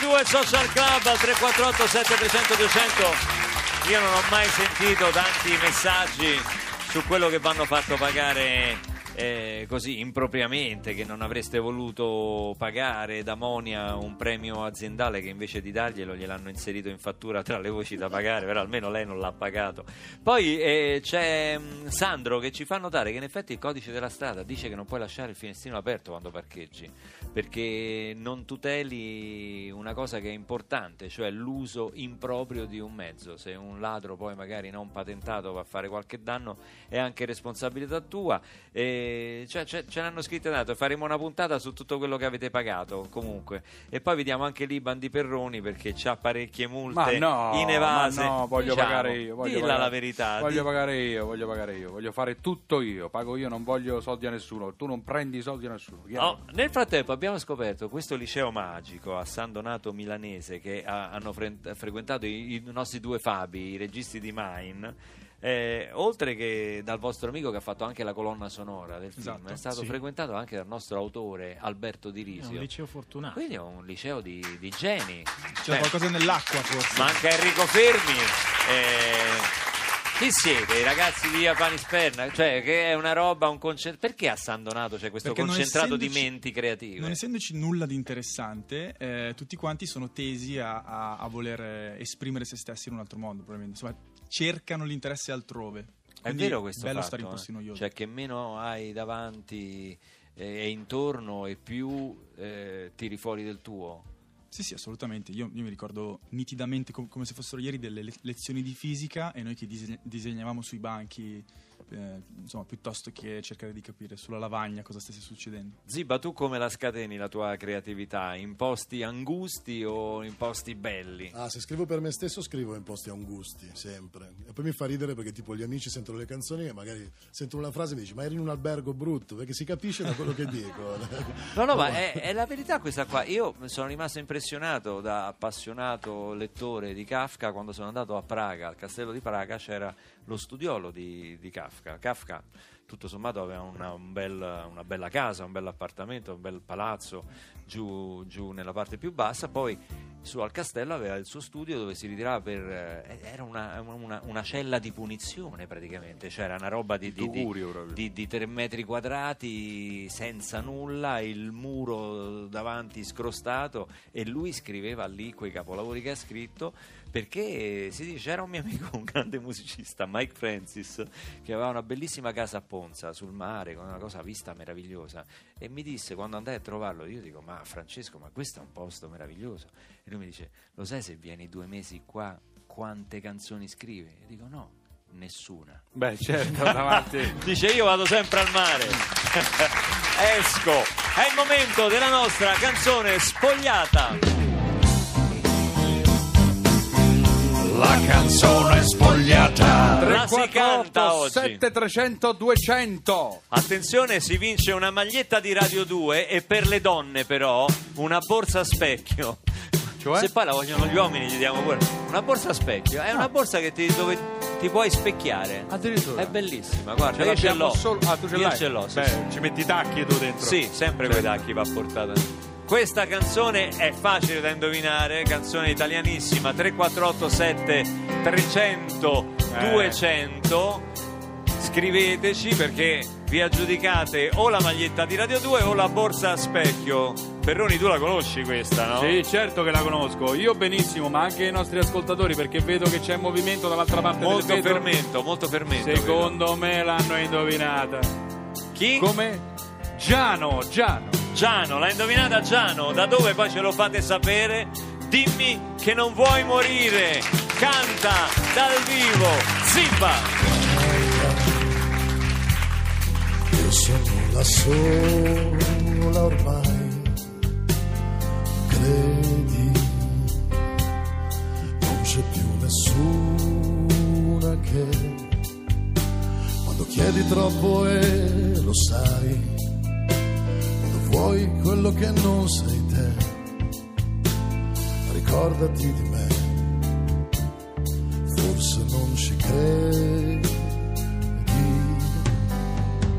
2 Social Club al 348 7300 200 io non ho mai sentito tanti messaggi su quello che vanno fatto pagare eh, così impropriamente che non avreste voluto pagare da Monia un premio aziendale che invece di darglielo gliel'hanno inserito in fattura tra le voci da pagare però almeno lei non l'ha pagato. Poi eh, c'è mh, Sandro che ci fa notare che in effetti il codice della strada dice che non puoi lasciare il finestrino aperto quando parcheggi perché non tuteli una cosa che è importante cioè l'uso improprio di un mezzo. Se un ladro poi magari non patentato va a fare qualche danno è anche responsabilità tua e cioè, ce, ce l'hanno scritto e dato faremo una puntata su tutto quello che avete pagato comunque e poi vediamo anche l'Iban di Perroni perché c'ha parecchie multe no, in evase no, voglio Diciamo, pagare io. Voglio dilla pagare- la verità Voglio di- pagare io, voglio pagare io, voglio fare tutto io. Pago io, non voglio soldi a nessuno. Tu non prendi soldi a nessuno. Oh, nel frattempo abbiamo scoperto questo liceo magico a San Donato Milanese che ha- hanno fre- frequentato i, i nostri due Fabi, i registi di Mine. Eh, oltre che dal vostro amico che ha fatto anche la colonna sonora del film, Esatto, è stato sì. frequentato anche dal nostro autore Alberto Di È un Risio. liceo fortunato. Quindi è un liceo di, di geni. C'è Cioè, qualcosa nell'acqua forse. Manca Enrico Fermi. eh, chi siete? I ragazzi di Via Panisperna? Cioè, che è una roba, un concentrato. Perché a San Donato c'è questo Perché concentrato di menti creative? Non essendoci nulla di interessante, eh, tutti quanti sono tesi a, a- a voler eh, esprimere se stessi in un altro modo, probabilmente. Insomma, cercano l'interesse altrove. È Quindi vero questo bello fatto, stare in eh? posti noiosi. Cioè che meno hai davanti eh, e intorno e più eh, tiri fuori del tuo. Sì, sì, assolutamente. Io, io mi ricordo nitidamente com- come se fossero ieri delle le- lezioni di fisica e noi che diseg- disegnavamo sui banchi, eh, insomma, piuttosto che cercare di capire sulla lavagna cosa stesse succedendo. Ziba, tu come la scateni la tua creatività? In posti angusti o in posti belli? Ah, se scrivo per me stesso scrivo in posti angusti, sempre. E poi mi fa ridere perché tipo gli amici sentono le canzoni e magari sentono una frase e mi dici ma eri in un albergo brutto, perché si capisce da quello che dico. No, no, ma è, è la verità questa qua. Io sono rimasto impressionato da appassionato lettore di Kafka quando sono andato a Praga, al castello di Praga c'era lo studiolo di, di Kafka. Kafka tutto sommato aveva una, un bel- una bella casa, un bel appartamento, un bel palazzo giù, giù nella parte più bassa, poi su al castello aveva il suo studio dove si ritirava per... eh, era una, una- una cella di punizione praticamente, c'era una roba di, di, di, di, di tre metri quadrati senza nulla, il muro davanti scrostato e lui scriveva lì quei capolavori che ha scritto perché si dice c'era un mio amico, un grande musicista, Mike Francis, che aveva una bellissima casa a Ponza sul mare con una cosa vista meravigliosa e mi disse quando andai a trovarlo, io dico ma Francesco ma questo è un posto meraviglioso e lui mi dice lo sai se vieni due mesi qua quante canzoni scrivi? E dico no, nessuna. Beh, certo, davanti. Dice io vado sempre al mare. Esco. È il momento della nostra canzone spogliata. La canzone spogliata. La si canta oggi. 7300 200. Attenzione, si vince una maglietta di Radio 2 e per le donne però una borsa a specchio. Cioè? Se poi la vogliono gli uomini gli diamo pure. Una borsa a specchio, è una borsa che ti, dove ti puoi specchiare. Addirittura. È bellissima, guarda, io ce l'ho. solo. Ah, tu ce io l'hai? ce l'ho, sì, Beh, sì. ci metti i tacchi tu dentro. Sì, sempre quei tacchi va portata. Questa canzone è facile da indovinare, canzone italianissima 3487 300 Eh. 200. Scriveteci perché vi aggiudicate o la maglietta di Radio 2 o la borsa a specchio. Perroni, tu la conosci questa, no? Sì, certo che la conosco. Io benissimo, ma anche i nostri ascoltatori, perché vedo che c'è movimento dall'altra parte Molto del vetro. fermento, molto fermento. Secondo me l'hanno indovinata. vedo. Chi? Come? Giano, Giano. Giano, l'ha indovinata Giano, da dove poi ce lo fate sapere? Dimmi che non vuoi morire, canta dal vivo, Zimba! Io sono la sola ormai, credi, non c'è più nessuna che quando chiedi troppo e lo sai, vuoi quello che non sei te, ricordati di me, forse non ci credi.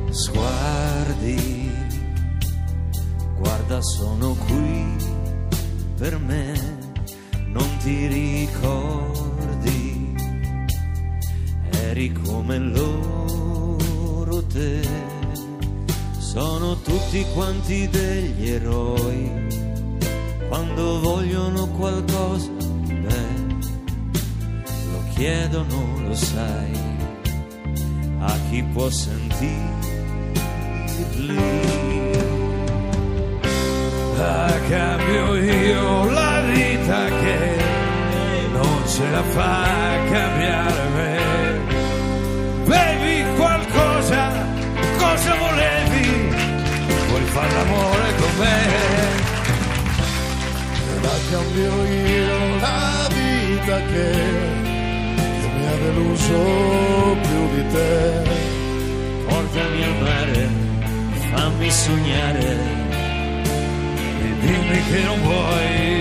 Sguardi, guarda sono qui per me. Non ti ricordi, eri come loro tutti quanti degli eroi, quando vogliono qualcosa, beh, lo chiedono, lo sai, a chi può sentirli. La cambio io la vita che non ce la fa cambiare Fare l'amore con me? La cambio io la vita che, che mi ha deluso più di te. Portami al mare, fammi sognare e dimmi che non vuoi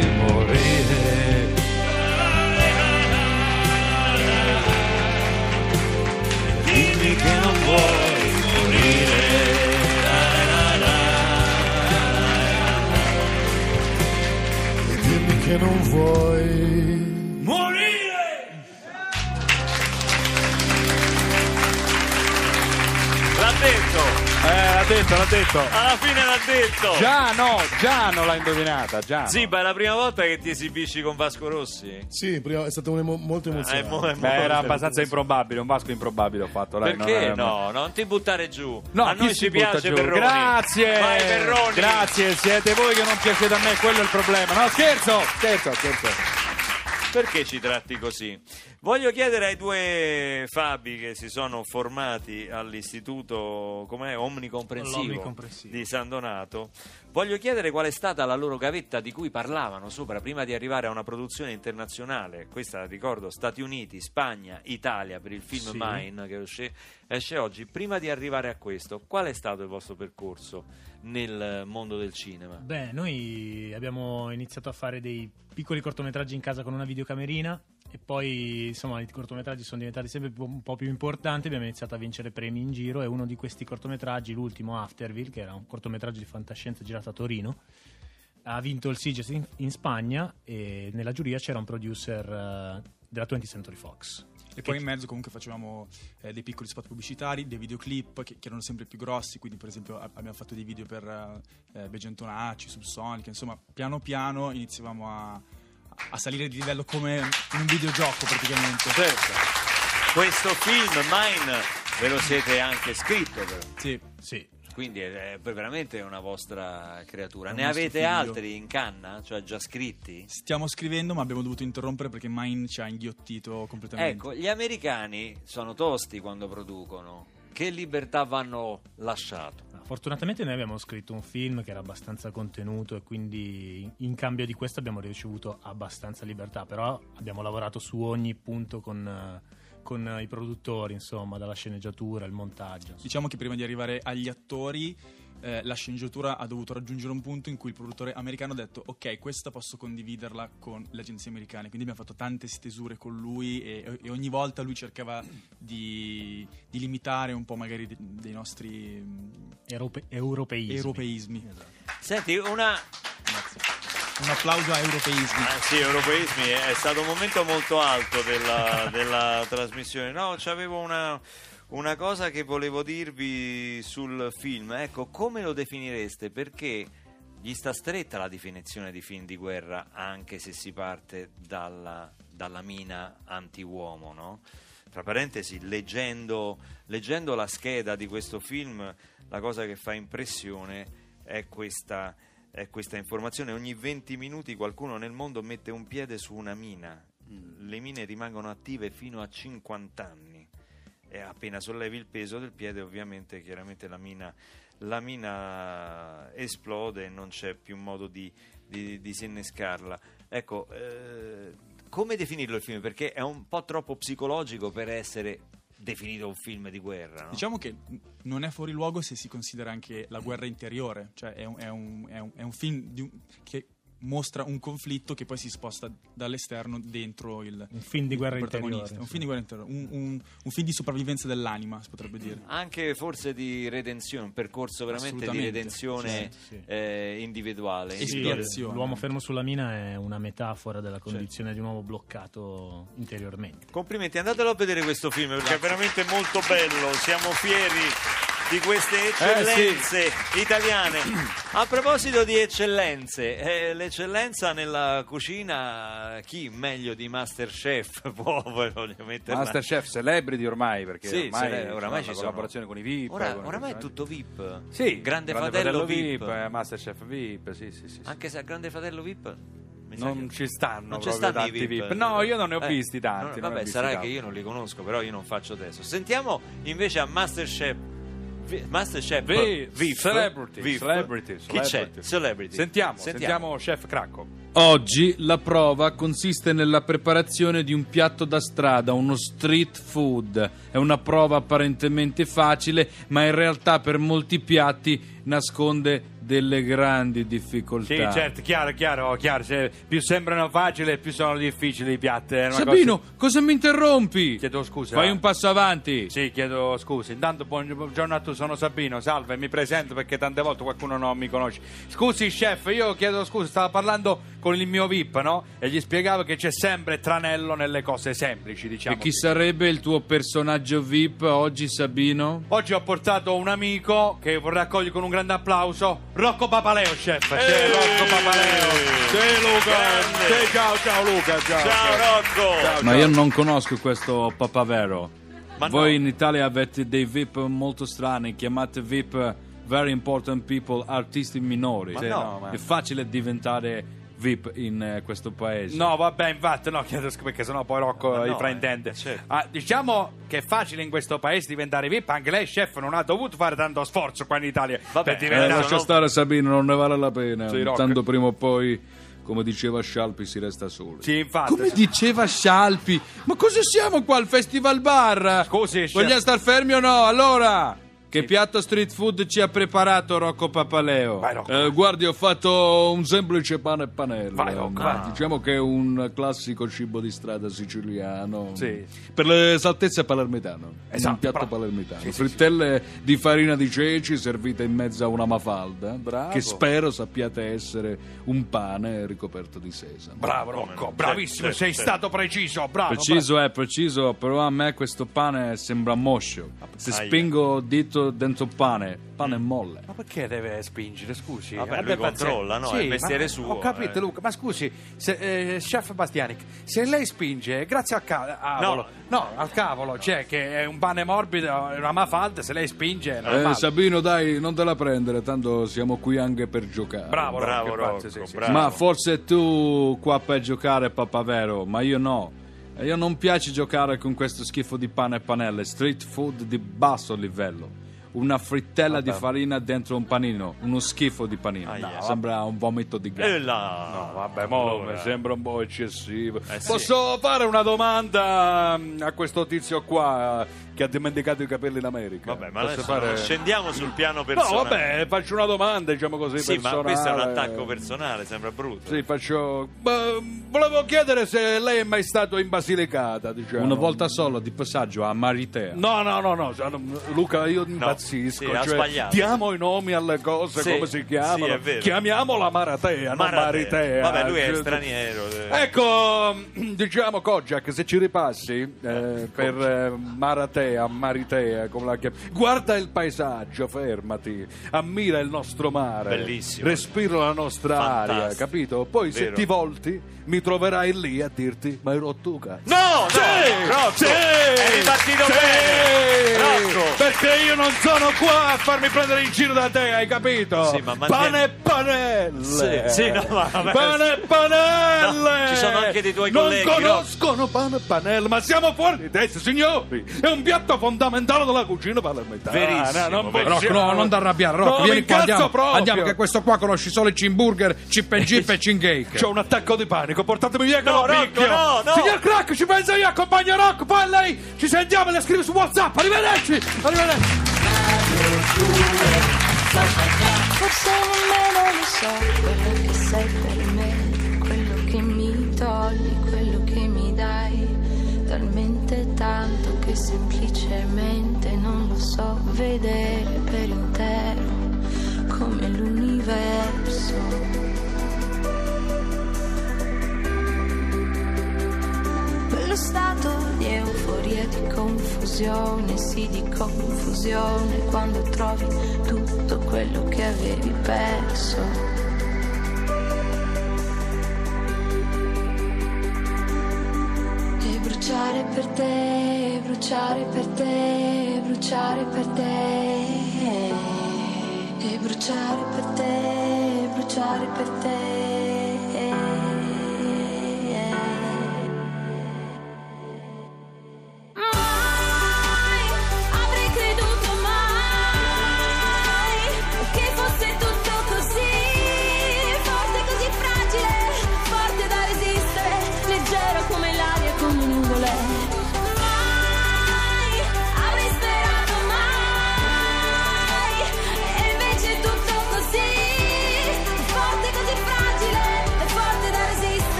dimmi che non detto, l'ha detto. Alla fine l'ha detto! Già no, già non l'ha indovinata, già. Sì, ma è la prima volta che ti esibisci con Vasco Rossi? Sì, prima è stato un emo- molto è emozionante. mo- è mo- Beh, era abbastanza improbabile, un Vasco improbabile ho fatto. Dai, Perché non è- no? Non ti buttare giù. No, a chi noi si ci butta piace giù? Perroni. Grazie, Vai Perroni. grazie, siete voi che non piacete a me, quello è il problema. No, scherzo, scherzo, scherzo. Perché ci tratti così? Voglio chiedere ai due Fabi che si sono formati all'istituto com'è, omnicomprensivo, di San Donato. Voglio chiedere qual è stata la loro gavetta di cui parlavano sopra prima di arrivare a una produzione internazionale. Questa ricordo Stati Uniti, Spagna, Italia per il film Sì. Mine che esce, esce oggi. Prima di arrivare a questo, qual è stato il vostro percorso nel mondo del cinema? Beh, noi abbiamo iniziato a fare dei piccoli cortometraggi in casa con una videocamerina e poi insomma i cortometraggi sono diventati sempre un po' più importanti, abbiamo iniziato a vincere premi in giro e uno di questi cortometraggi, l'ultimo Afterville, che era un cortometraggio di fantascienza girato a Torino, ha vinto il Sitges in, in Spagna e nella giuria c'era un producer eh, della 20th Century Fox. E poi in mezzo comunque facevamo eh, dei piccoli spot pubblicitari, dei videoclip che, che erano sempre più grossi, quindi per esempio a- abbiamo fatto dei video per eh, Begentonacci, Subsonic, insomma piano piano iniziavamo a, a salire di livello come in un videogioco praticamente. Certo. Questo film, Mine, ve lo siete anche scritto, però. Sì. Sì, quindi è, è veramente una vostra creatura. È Ne avete figlio. altri in canna? Cioè già scritti? Stiamo scrivendo ma abbiamo dovuto interrompere perché Mine ci ha inghiottito completamente. Ecco, gli americani sono tosti quando producono. Che libertà vanno lasciato? Fortunatamente noi abbiamo scritto un film che era abbastanza contenuto e quindi in- in cambio di questo abbiamo ricevuto abbastanza libertà, però abbiamo lavorato su ogni punto con, eh, con eh, i produttori, insomma, dalla sceneggiatura, il montaggio. insomma. Diciamo che prima di arrivare agli attori, eh, la sceneggiatura ha dovuto raggiungere un punto in cui il produttore americano ha detto: Ok, questa posso condividerla con le agenzie americane. Quindi abbiamo fatto tante stesure con lui e, e ogni volta lui cercava di, di limitare un po' magari de- dei nostri mm, Europe- europeismi. europeismi. Esatto. Senti, una... Un applauso a europeismi. Ah, sì, europeismi è, è stato un momento molto alto della, della trasmissione. No, c'avevo una, una cosa che volevo dirvi sul film. Ecco, come lo definireste? Perché gli sta stretta la definizione di film di guerra, anche se si parte dalla, dalla mina anti-uomo, no? Tra parentesi, leggendo, leggendo la scheda di questo film, la cosa che fa impressione è questa, è questa informazione. Ogni 20 minuti qualcuno nel mondo mette un piede su una mina. Le mine rimangono attive fino a 50 anni. E appena sollevi il peso del piede, ovviamente, chiaramente la mina, la mina esplode e non c'è più modo di, di disinnescarla. Ecco, eh, come definirlo il film? Perché è un po' troppo psicologico per essere definito un film di guerra. no? Diciamo che non è fuori luogo se si considera anche la guerra interiore, cioè è un, è un- è un- è un film che mostra un conflitto che poi si sposta dall'esterno dentro il Un film di guerra il protagonista. interiore, Un film di guerra interiore, un, un- un film di sopravvivenza dell'anima, si potrebbe dire. Anche forse di redenzione, un percorso veramente di redenzione sì, sì. eh, individuale. Espiazione. l'uomo fermo sulla mina è una metafora della condizione di un uomo bloccato interiormente. Complimenti, andatelo a vedere questo film perché è veramente molto bello. Siamo fieri di queste eccellenze italiane. A proposito di eccellenze, eh, l'eccellenza nella cucina, chi meglio di Masterchef può metterla? Masterchef celebrity ormai, perché Sì, ormai, cele- c'è oramai una ci sono. collaborazione con i VIP. Ora, con- oramai è tutto VIP. Sì, Grande, Fratello, VIP. eh, Masterchef VIP, sì, sì, sì. sì. Anche se a Grande Fratello VIP Non ci stanno non stanno i tanti VIP. VIP. No, io non ne ho Eh, visti tanti. no, vabbè, sarà che io non li conosco, però io non faccio adesso. Sentiamo invece a Masterchef. Masterchef Vi- VIP. celebrity, VIP. celebrity, Chi c'è? celebrity. Celebrity. Sentiamo, sentiamo, Chef Cracco. Oggi la prova consiste nella preparazione di un piatto da strada, uno street food. È una prova apparentemente facile, ma in realtà per molti piatti nasconde delle grandi Sì, difficoltà. certo, chiaro, chiaro, chiaro. Se più sembrano facili, più sono difficili i piatti. è una Sabino, cosa- cosa mi interrompi? Chiedo scusa. Fai un passo avanti. Sì, chiedo scusa. Intanto buongiorno a tu, sono Sabino, salve, mi presento perché tante volte qualcuno non mi conosce. Scusi chef, io chiedo scusa, stavo parlando con il mio VIP, no? E gli spiegavo che c'è sempre tranello nelle cose semplici, diciamo. E chi sarebbe il tuo personaggio VIP oggi, Sabino? Oggi ho portato un amico che vorrei accogliere con un grande applauso, Rocco Papaleo, chef. C'è Rocco Papaleo. C'è Luca. Grande. C'è, ciao, ciao Luca. Ciao, Ciao Rocco! Ciao, Ma ciao. io non conosco questo papavero. Ma Voi no. in Italia avete dei VIP molto strani, chiamate VIP Very Important People, artisti minori. Ma Sì, no. no, ma- È facile diventare VIP in eh, questo paese. No, vabbè, infatti, no, chiedo scusa perché sennò poi Rocco Ma li no, fraintende. eh, certo. Ah, diciamo che è facile in questo paese diventare VIP, anche lei, chef, non ha dovuto fare tanto sforzo qua in Italia Vabbè, per Eh, diventare... lascia no. stare Sabino, non ne vale la pena. Sì. Tanto prima o poi, come diceva Scialpi, si resta soli. Sì, infatti. Come diceva Scialpi? Ma cosa siamo qua al Festival Bar? Scusi. Vogliamo star fermi o no? Allora, che Sì. piatto street food ci ha preparato Rocco Papaleo? Vai, Rocco. Eh, guardi, ho fatto un semplice pane e panello. Vai, Rocco, Eh, vai. Diciamo che è un classico cibo di strada siciliano. Sì. Per le saltezze palermitano. Esatto, un piatto bravo. palermitano. Sì, sì, Frittelle di farina di ceci servite in mezzo a una mafalda. Bravo. Che spero sappiate essere un pane ricoperto di sesamo. Bravo Rocco, bravissimo, sei stato preciso, bravo. Preciso è preciso, però a me questo pane sembra moscio. Se Aia. spingo dito dentro il pane, pane è molle. Ma perché deve spingere, scusi? Vabbè, Abbia lui controlla, no? Sì, È il mestiere ma- suo, Ho capito, eh. Luca, ma scusi, se, eh, chef Bastianic, se lei spinge, grazie al cavolo, no, al cavolo, cioè che è un pane morbido, è una mafalda, se lei spinge. Eh, Sabino, dai, non te la prendere, tanto siamo qui anche per giocare. Bravo, Bravo Rocco, Rocco, sì, sì. bravo. Ma forse tu qua per giocare, papà vero, ma io no. E io non piace giocare con questo schifo di pane e panelle, street food di basso livello. Una frittella di farina dentro un panino, uno schifo di panino. Aia. No, sembra un vomito di gatto. E là. No, vabbè, mo Allora. mi sembra un po' eccessivo. Eh, sì. Posso fare una domanda mm, a questo tizio qua eh, che ha dimenticato i capelli in America? Vabbè, ma adesso fare- scendiamo sul piano No, personale. vabbè, faccio una domanda, diciamo così, Sì, ma personale. questo è un attacco personale, sembra brutto. Sì, faccio... ma, volevo chiedere se lei è mai stato in Basilicata, diciamo. Una volta solo di passaggio a Maritea. No, no, no, no, cioè, Luca, io impazzisco. sì, ha cioè, sbagliato. diamo i nomi alle cose Sì, come si chiamano. sì, è vero. Chiamiamola Maratea, non Maratea. Maritea. Vabbè, lui è Cioè, straniero. eh. Ecco, diciamo Kojak, se ci ripassi eh, per eh, Maratea, Maritea, come la chiami, guarda il paesaggio, fermati, ammira il nostro mare, Bellissimo. respira la nostra aria, Fantastico. capito? Poi se Vero. ti volti mi troverai lì a dirti, ma rotto un cazzo. No, no, Rocco, sì, hai ripartito sì, bene. Rocco. Perché io non sono qua a farmi prendere in giro da te, hai capito? Sì, ma mantieni- Pane e panelle. Sì, sì, no, ma vabbè. Pane e panelle. No, ci sono anche dei tuoi non colleghi, conoscono pane e panelle, ma siamo fuori di testa, signori. È un piatto fondamentale della cucina palermitana. Verissimo, non verissimo. Rocco, no, non ti arrabbiare, Rocco, No, vieni mi qua, andiamo, proprio. andiamo, che questo qua conosci solo i cheeseburger, chip and chip e cingake. C'ho un attacco di panico, portatemi via che No, lo Rocco, picchio. no, no. Signor Crack, ci penso io, accompagno Rocco, poi lei ci sentiamo e le scrivo su WhatsApp. Arrivederci. Arrivederci. Forse nemmeno lo so quello che sei per me. togli quello che mi dai, talmente tanto che semplicemente non lo so vedere per intero come l'universo. Quello stato di euforia, di confusione, sì di confusione, quando trovi tutto quello che avevi perso. Per te, bruciare per te, bruciare per te. E bruciare per te, bruciare per te.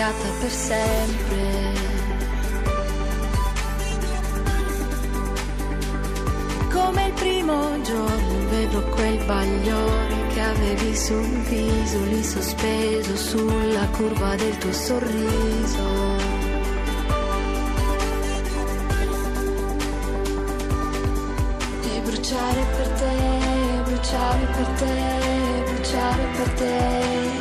Cambiata per sempre. Come il primo giorno vedo quel bagliore che avevi sul viso, lì sospeso sulla curva del tuo sorriso. E bruciare per te, bruciare per te, bruciare per te.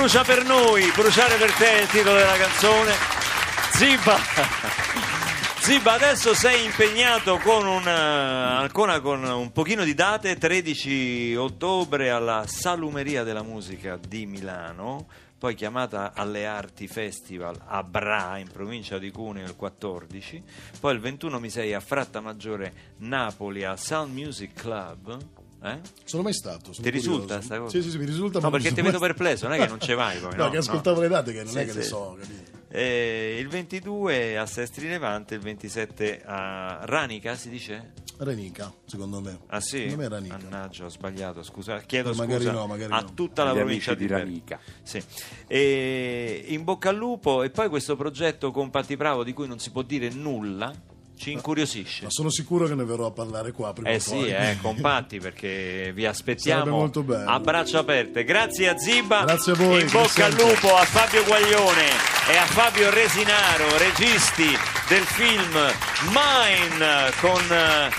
Brucia per noi, bruciare per te è il titolo della canzone. Ziba, Ziba adesso sei impegnato con un, eh, ancora con un pochino di date, 13 ottobre alla Salumeria della Musica di Milano, poi chiamata alle Arti Festival a Bra in provincia di Cuneo il 14, poi il 21 mi sei a Frattamaggiore Napoli al Sound Music Club. Eh? Sono mai stato. sono Ti risulta curioso. sta cosa? Sì, sì, sì, mi risulta. No, perché ti vedo mai perplesso, non è che non ce vai poi, No, no, che ascoltavo no. le date che non Sì, è che le sì. so, capito? Eh, il 22 a Sestri Levante, il 27 a Ranica, si dice? Renica, secondo me. Ah sì? Secondo me è Ranica. Mannaggia, ho sbagliato, scusa. Chiedo magari scusa no, a no. tutta la Agli provincia di Bergamo. Ranica. Sì. E in bocca al lupo e poi questo progetto con Patti Bravo di cui non si può dire nulla. Ci incuriosisce. Ma sono sicuro che ne verrò a parlare qua prima Eh o sì, poi. eh, compatti perché vi aspettiamo molto bello. a braccia aperte. Grazie a Ziba, Grazie a voi, in bocca al sempre. lupo a Fabio Guaglione e a Fabio Resinaro, registi del film Mine con eh,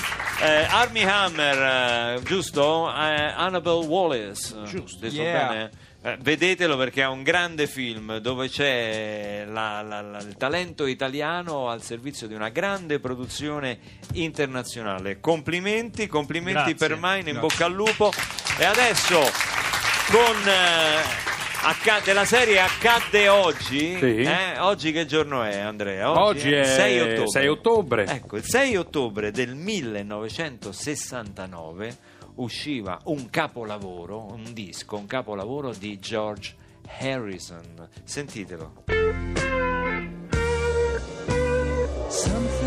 eh, Armie Hammer, eh, giusto? Eh, Annabelle Wallace. Giusto, Yeah. bene? Eh, vedetelo perché è un grande film dove c'è la- la- la- il talento italiano al servizio di una grande produzione internazionale. Complimenti, complimenti Grazie, per Mine, in bocca al lupo. E adesso con eh, accade, la serie Accadde oggi. Sì. eh? Oggi che giorno è Andrea? Oggi è 6 ottobre. 6 ottobre. Ecco, il 6 ottobre del 1969 usciva un capolavoro, un disco, un capolavoro di George Harrison. Sentitelo. Something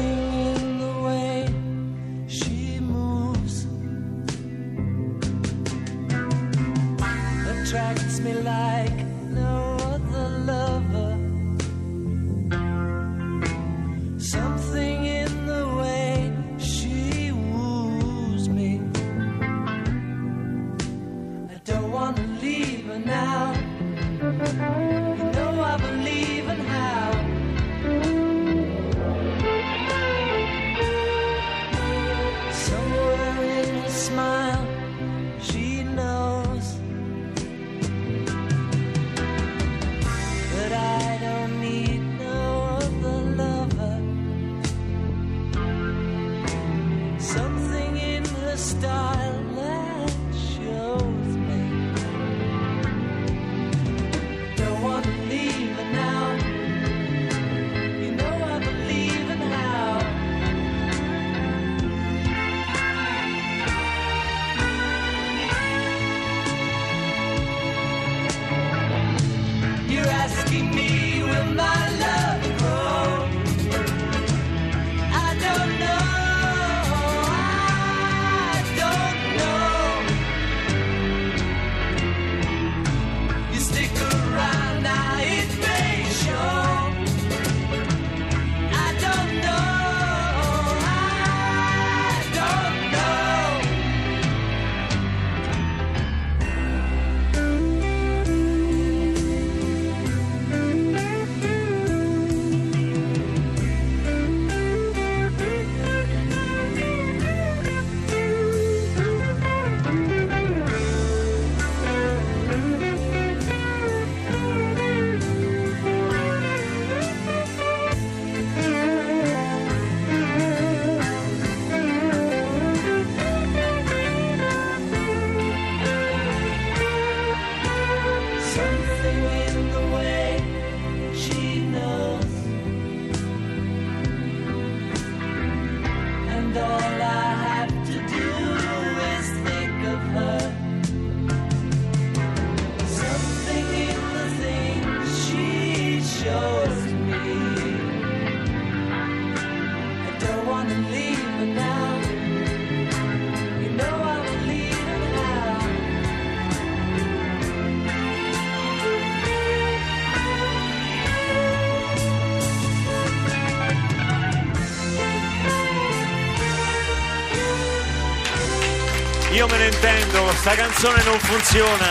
Io me ne intendo, sta canzone non funziona,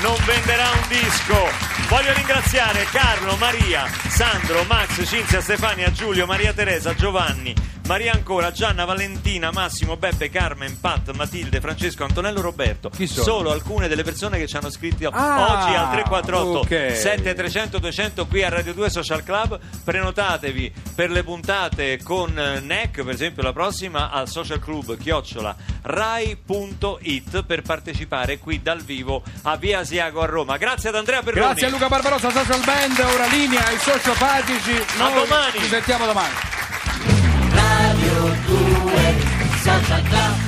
non venderà un disco. Voglio ringraziare Carlo, Maria, Sandro, Max, Cinzia, Stefania, Giulio, Maria Teresa, Giovanni, Maria ancora, Gianna, Valentina, Massimo, Beppe, Carmen, Pat, Matilde, Francesco, Antonello, Roberto. Chi sono? Solo alcune delle persone che ci hanno scritto Ah, oggi al 348 ok. 7300 200 qui a Radio 2 Social Club. Prenotatevi per le puntate con eh, NEC, per esempio la prossima al social club chiocciola rai.it per partecipare qui dal vivo a Via Asiago a Roma. Grazie ad Andrea Perroni. Grazie a Luca Barbarossa, Social Band, ora linea ai sociopatici. Noi domani. Ci sentiamo domani. Radio 2 Social Club